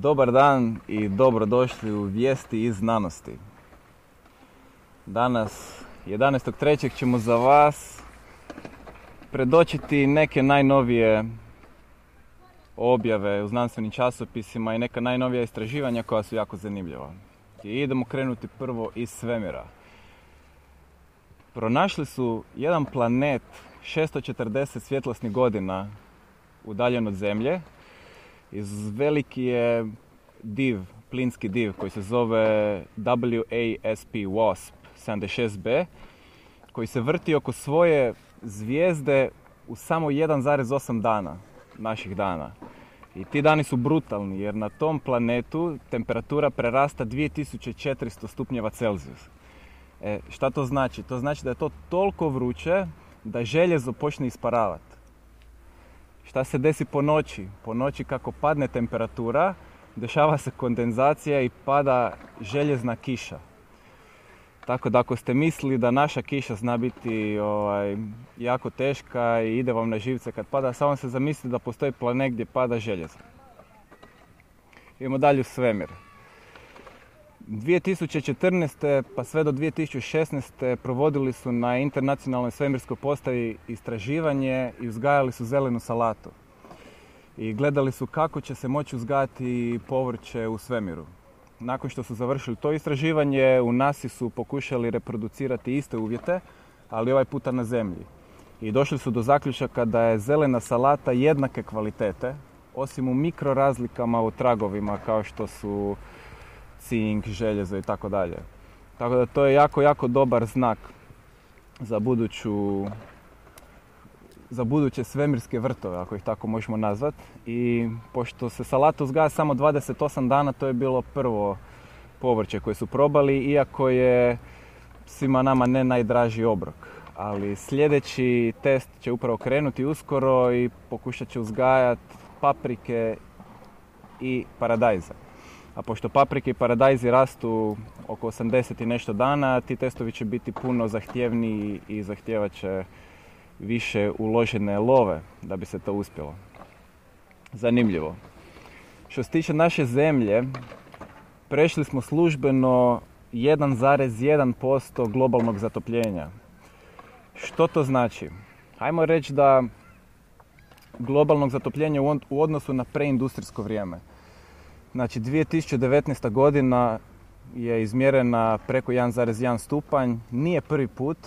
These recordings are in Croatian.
Dobar dan i dobrodošli u Vijesti iz znanosti. Danas, 11.3. ćemo za vas predočiti neke najnovije objave u znanstvenim časopisima i neka najnovija istraživanja koja su jako zanimljiva. I idemo krenuti prvo iz svemira. Pronašli su jedan planet 640 svjetlosnih godina udaljen od Zemlje. Iz veliki je div, plinski div koji se zove WASP WASP 76b koji se vrti oko svoje zvijezde u samo 1,8 dana naših dana. I ti dani su brutalni jer na tom planetu temperatura prerasta 2400 stupnjeva Celzijus. E, šta to znači? To znači da je to toliko vruće da željezo počne isparavati. Šta se desi po noći? Po noći kako padne temperatura, dešava se kondenzacija i pada željezna kiša. Tako da ako ste mislili da naša kiša zna biti ovaj, jako teška i ide vam na živce kad pada, samo se zamislite da postoji planet gdje pada željezo. Idemo dalje u svemir. 2014. pa sve do 2016. provodili su na internacionalnoj svemirskoj postavi istraživanje i uzgajali su zelenu salatu. I gledali su kako će se moći uzgajati povrće u svemiru. Nakon što su završili to istraživanje, u NASA su pokušali reproducirati iste uvjete, ali ovaj puta na zemlji. I došli su do zaključaka da je zelena salata jednake kvalitete, osim u mikrorazlikama u tragovima kao što su cink, željezo i tako dalje. Tako da to je jako, jako dobar znak za buduću za buduće svemirske vrtove, ako ih tako možemo nazvat. I pošto se salata uzgaja samo 28 dana, to je bilo prvo povrće koje su probali, iako je svima nama ne najdraži obrok. Ali sljedeći test će upravo krenuti uskoro i pokušat će uzgajati paprike i paradajza. A pošto paprike i paradajzi rastu oko 80 i nešto dana, ti testovi će biti puno zahtjevniji i zahtjevat će više uložene love da bi se to uspjelo. Zanimljivo. Što se tiče naše zemlje, prešli smo službeno 1,1% globalnog zatopljenja. Što to znači? Hajmo reći da globalnog zatopljenja u odnosu na preindustrijsko vrijeme. Znači 2019. godina je izmjerena preko 1,1 stupanj. Nije prvi put,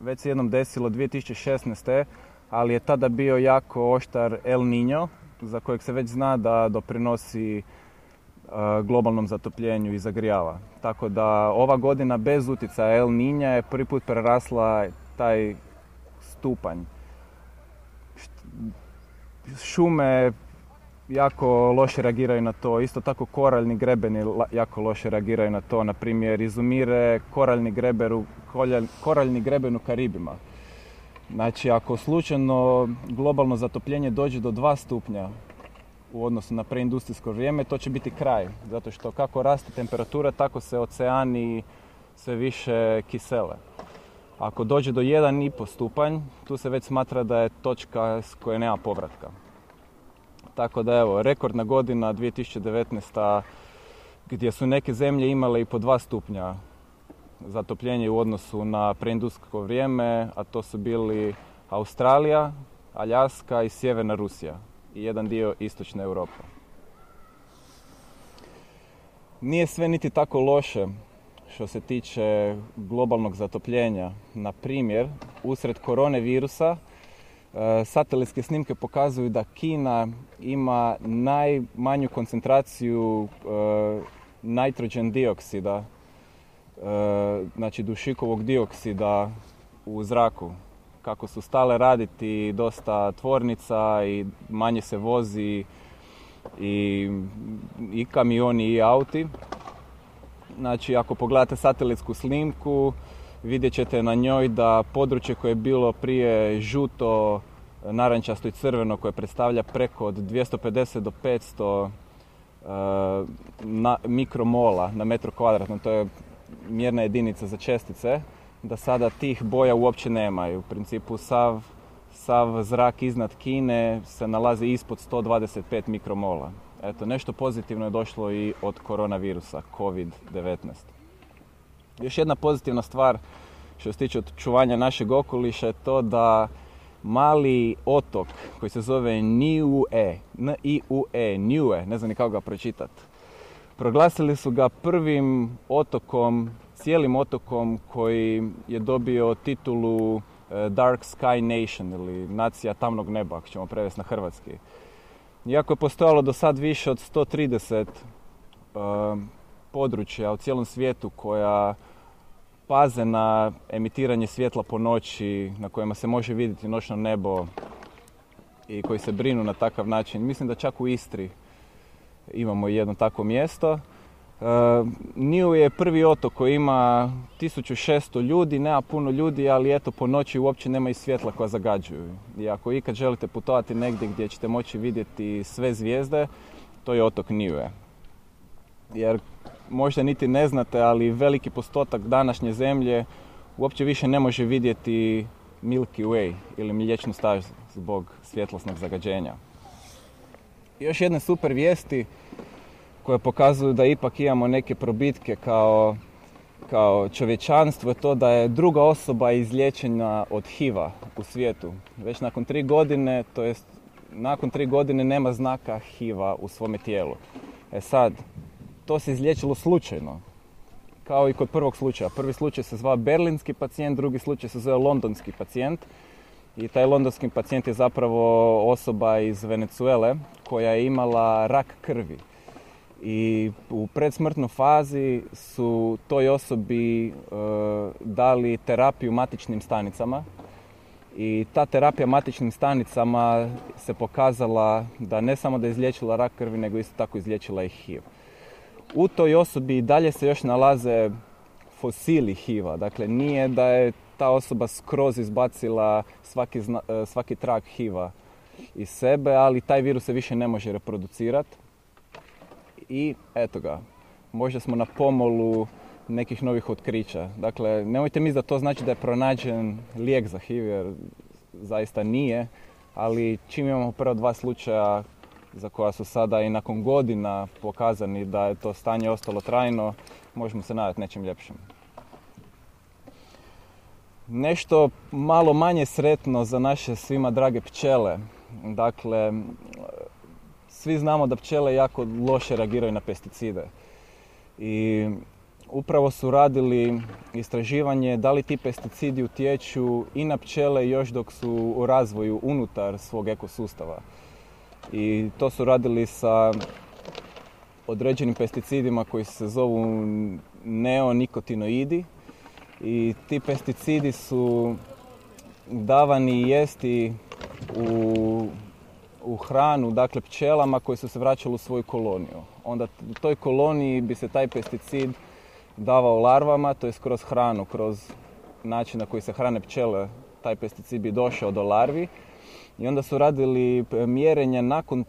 već se jednom desilo 2016. ali je tada bio jako oštar El Niño, za kojeg se već zna da doprinosi globalnom zatopljenju i zagrijava. Tako da ova godina bez utjecaja El Niña je prvi put prerasla taj stupanj. Šume jako loše reagiraju na to. Isto tako koraljni grebeni jako loše reagiraju na to. Na primjer, izumire koraljni, greberu, koraljni greben u Karibima. Znači, ako slučajno globalno zatopljenje dođe do dva stupnja u odnosu na preindustrijsko vrijeme, to će biti kraj. Zato što kako raste temperatura, tako se oceani sve više kisele. Ako dođe do 1,5 stupanj, tu se već smatra da je točka s koje nema povratka. Tako da evo, rekordna godina 2019. gdje su neke zemlje imale i po dva stupnja zatopljenje u odnosu na preindustrijsko vrijeme, a to su bili Australija, Aljaska i Sjeverna Rusija i jedan dio istočne Europe. Nije sve niti tako loše što se tiče globalnog zatopljenja. Na primjer, usred korone virusa E, satelitske snimke pokazuju da Kina ima najmanju koncentraciju e, nitrogen dioksida, e, znači dušikovog dioksida u zraku. Kako su stale raditi dosta tvornica i manje se vozi i, i kamioni i auti. Znači ako pogledate satelitsku snimku vidjet ćete na njoj da područje koje je bilo prije žuto, narančasto i crveno koje predstavlja preko od 250 do 500 uh, na, mikromola na metru kvadratnom, to je mjerna jedinica za čestice, da sada tih boja uopće nema i u principu sav, sav zrak iznad Kine se nalazi ispod 125 mikromola. Eto, nešto pozitivno je došlo i od koronavirusa, COVID-19. Još jedna pozitivna stvar što se tiče očuvanja našeg okoliša je to da mali otok koji se zove Niue, N-I-U-E, Niue, ne znam ni kako ga pročitati. Proglasili su ga prvim otokom, cijelim otokom koji je dobio titulu eh, Dark Sky Nation ili nacija tamnog neba, ako ćemo prevesti na hrvatski. Iako je postojalo do sad više od 130 uh, područja u cijelom svijetu koja paze na emitiranje svjetla po noći, na kojima se može vidjeti noćno nebo i koji se brinu na takav način. Mislim da čak u Istri imamo jedno takvo mjesto. Uh, Niu je prvi otok koji ima 1600 ljudi, nema puno ljudi, ali eto po noći uopće nema i svjetla koja zagađuju. I ako ikad želite putovati negdje gdje ćete moći vidjeti sve zvijezde, to je otok Niue. Jer možda niti ne znate, ali veliki postotak današnje zemlje uopće više ne može vidjeti Milky Way ili mliječnu stazu zbog svjetlosnog zagađenja. Još jedne super vijesti koje pokazuju da ipak imamo neke probitke kao, kao čovječanstvo je to da je druga osoba izliječena od HIV-a u svijetu. Već nakon tri godine, to jest nakon tri godine nema znaka HIV-a u svome tijelu. E sad, to se izliječilo slučajno. Kao i kod prvog slučaja. Prvi slučaj se zvao berlinski pacijent, drugi slučaj se zove londonski pacijent. I taj londonski pacijent je zapravo osoba iz Venezuele koja je imala rak krvi. I u predsmrtnoj fazi su toj osobi e, dali terapiju matičnim stanicama. I ta terapija matičnim stanicama se pokazala da ne samo da je izliječila rak krvi, nego isto tako izliječila i HIV u toj osobi i dalje se još nalaze fosili HIV-a. Dakle, nije da je ta osoba skroz izbacila svaki, e, svaki trak HIV-a iz sebe, ali taj virus se više ne može reproducirati. I eto ga, možda smo na pomolu nekih novih otkrića. Dakle, nemojte misliti da to znači da je pronađen lijek za HIV, jer zaista nije, ali čim imamo prvo dva slučaja za koja su sada i nakon godina pokazani da je to stanje ostalo trajno, možemo se nadati nečem ljepšem. Nešto malo manje sretno za naše svima drage pčele. Dakle, svi znamo da pčele jako loše reagiraju na pesticide. I upravo su radili istraživanje da li ti pesticidi utječu i na pčele još dok su u razvoju unutar svog ekosustava i to su radili sa određenim pesticidima koji se zovu neonikotinoidi i ti pesticidi su davani jesti u, u hranu, dakle pčelama koji su se vraćali u svoju koloniju. Onda u toj koloniji bi se taj pesticid davao larvama, to je kroz hranu, kroz način na koji se hrane pčele, taj pesticid bi došao do larvi i onda su radili e, mjerenje nakon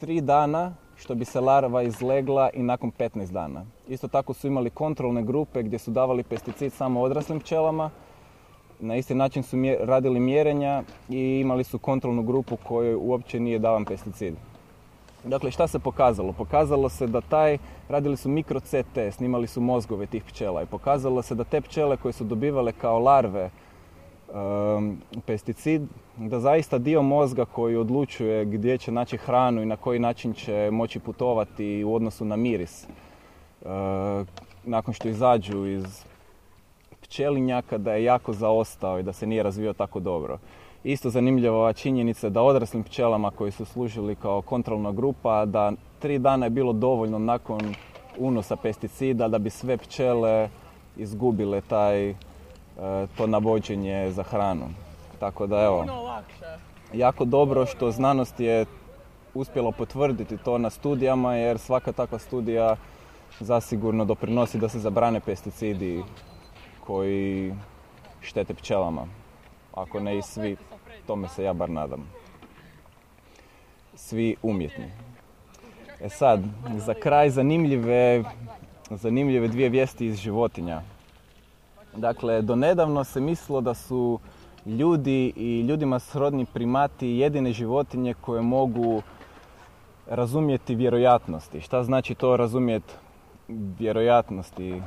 tri dana što bi se larva izlegla i nakon 15 dana. Isto tako su imali kontrolne grupe gdje su davali pesticid samo odraslim pčelama. Na isti način su radili mjerenja i imali su kontrolnu grupu kojoj uopće nije davan pesticid. Dakle, šta se pokazalo? Pokazalo se da taj, radili su mikro CT, snimali su mozgove tih pčela i pokazalo se da te pčele koje su dobivale kao larve pesticid, da zaista dio mozga koji odlučuje gdje će naći hranu i na koji način će moći putovati u odnosu na miris. Uh, nakon što izađu iz pčelinjaka da je jako zaostao i da se nije razvio tako dobro. Isto zanimljiva činjenica da odraslim pčelama koji su služili kao kontrolna grupa, da tri dana je bilo dovoljno nakon unosa pesticida da bi sve pčele izgubile taj to navođenje za hranu. Tako da evo, jako dobro što znanost je uspjela potvrditi to na studijama jer svaka takva studija zasigurno doprinosi da se zabrane pesticidi koji štete pčelama. Ako ne i svi, tome se ja bar nadam. Svi umjetni. E sad, za kraj zanimljive, zanimljive dvije vijesti iz životinja. Dakle, donedavno se mislilo da su ljudi i ljudima srodni primati jedine životinje koje mogu razumjeti vjerojatnosti. Šta znači to razumjeti vjerojatnosti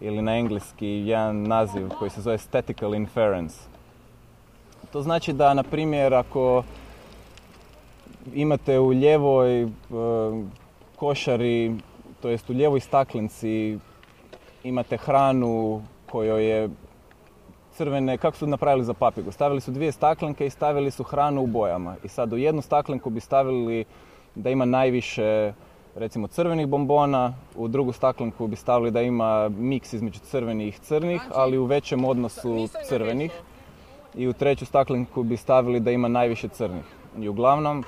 ili na engleski jedan naziv koji se zove statistical inference. To znači da, na primjer, ako imate u ljevoj e, košari, to jest u ljevoj staklenci, imate hranu kojoj je crvene, kako su napravili za papigu? Stavili su dvije staklenke i stavili su hranu u bojama. I sad u jednu staklenku bi stavili da ima najviše recimo crvenih bombona, u drugu staklenku bi stavili da ima miks između crvenih i crnih, znači, ali u većem odnosu crvenih. I u treću staklenku bi stavili da ima najviše crnih. I uglavnom,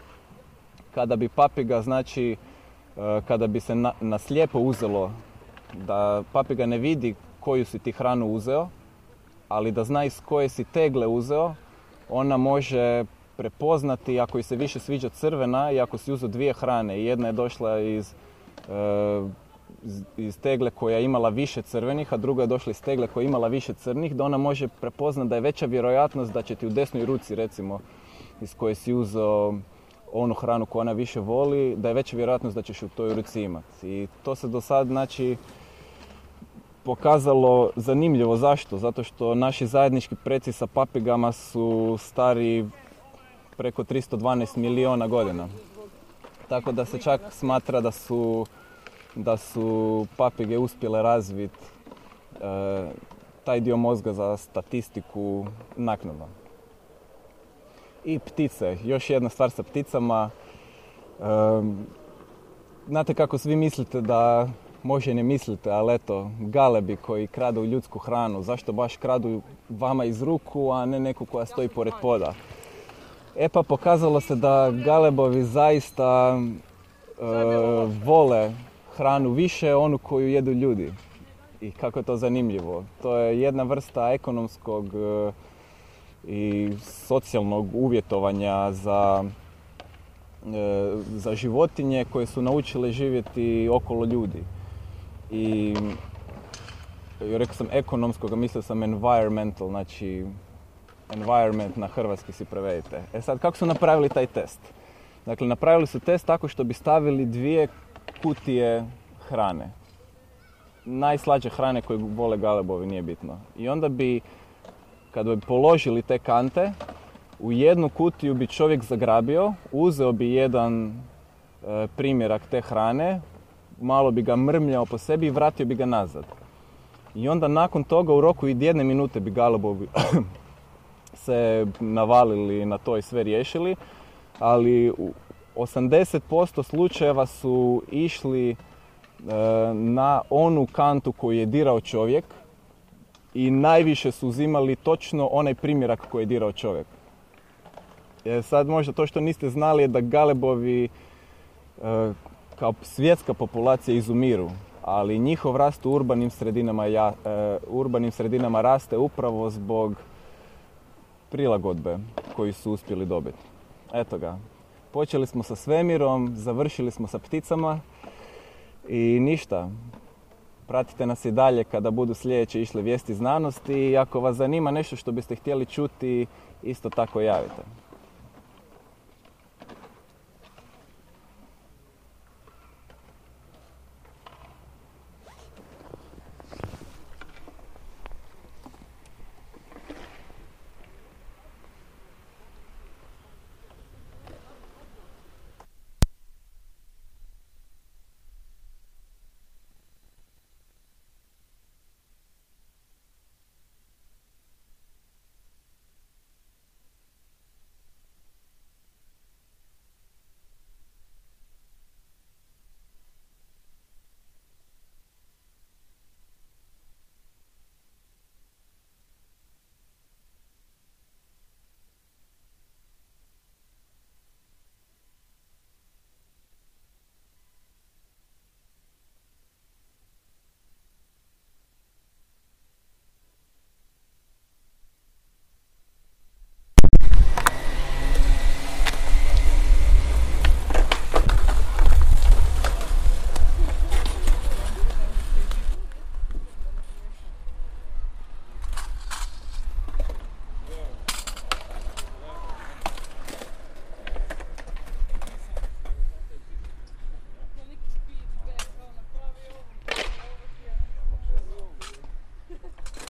kada bi papiga, znači, e, kada bi se na, na slijepo uzelo da papiga ne vidi koju si ti hranu uzeo, ali da zna iz koje si tegle uzeo, ona može prepoznati ako joj se više sviđa crvena i ako si uzeo dvije hrane jedna je došla iz, e, iz tegle koja je imala više crvenih, a druga je došla iz tegle koja je imala više crnih, da ona može prepoznati da je veća vjerojatnost da će ti u desnoj ruci recimo iz koje si uzeo onu hranu koju ona više voli, da je veća vjerojatnost da ćeš u toj ruci imati. I to se do sad znači pokazalo zanimljivo. Zašto? Zato što naši zajednički preci sa papigama su stari preko 312 milijuna godina. Tako da se čak smatra da su, da su papige uspjele razviti e, taj dio mozga za statistiku naknadno. I ptice, još jedna stvar sa pticama. E, znate kako svi mislite da može ne mislite, ali eto, galebi koji kradu ljudsku hranu, zašto baš kradu vama iz ruku, a ne neku koja stoji pored poda? E pa pokazalo se da galebovi zaista e, vole hranu više onu koju jedu ljudi. I kako je to zanimljivo. To je jedna vrsta ekonomskog e, i socijalnog uvjetovanja za, e, za životinje koje su naučile živjeti okolo ljudi. I rekao sam ekonomskog, a mislio sam environmental, znači environment na hrvatski si prevedite. E sad, kako su napravili taj test? Dakle, napravili su test tako što bi stavili dvije kutije hrane. Najslađe hrane koje vole galebovi, nije bitno. I onda bi, kada bi položili te kante, u jednu kutiju bi čovjek zagrabio, uzeo bi jedan e, primjerak te hrane, malo bi ga mrmljao po sebi i vratio bi ga nazad. I onda nakon toga u roku i jedne minute bi galebovi se navalili na to i sve riješili, ali u 80% slučajeva su išli e, na onu kantu koju je dirao čovjek i najviše su uzimali točno onaj primjerak koji je dirao čovjek. Jer sad možda to što niste znali je da galebovi e, kao svjetska populacija izumiru, ali njihov rast u urbanim sredinama, ja, e, urbanim sredinama raste upravo zbog prilagodbe koju su uspjeli dobiti. Eto ga. Počeli smo sa svemirom, završili smo sa pticama i ništa. Pratite nas i dalje kada budu sljedeće išle vijesti znanosti i ako vas zanima nešto što biste htjeli čuti, isto tako javite.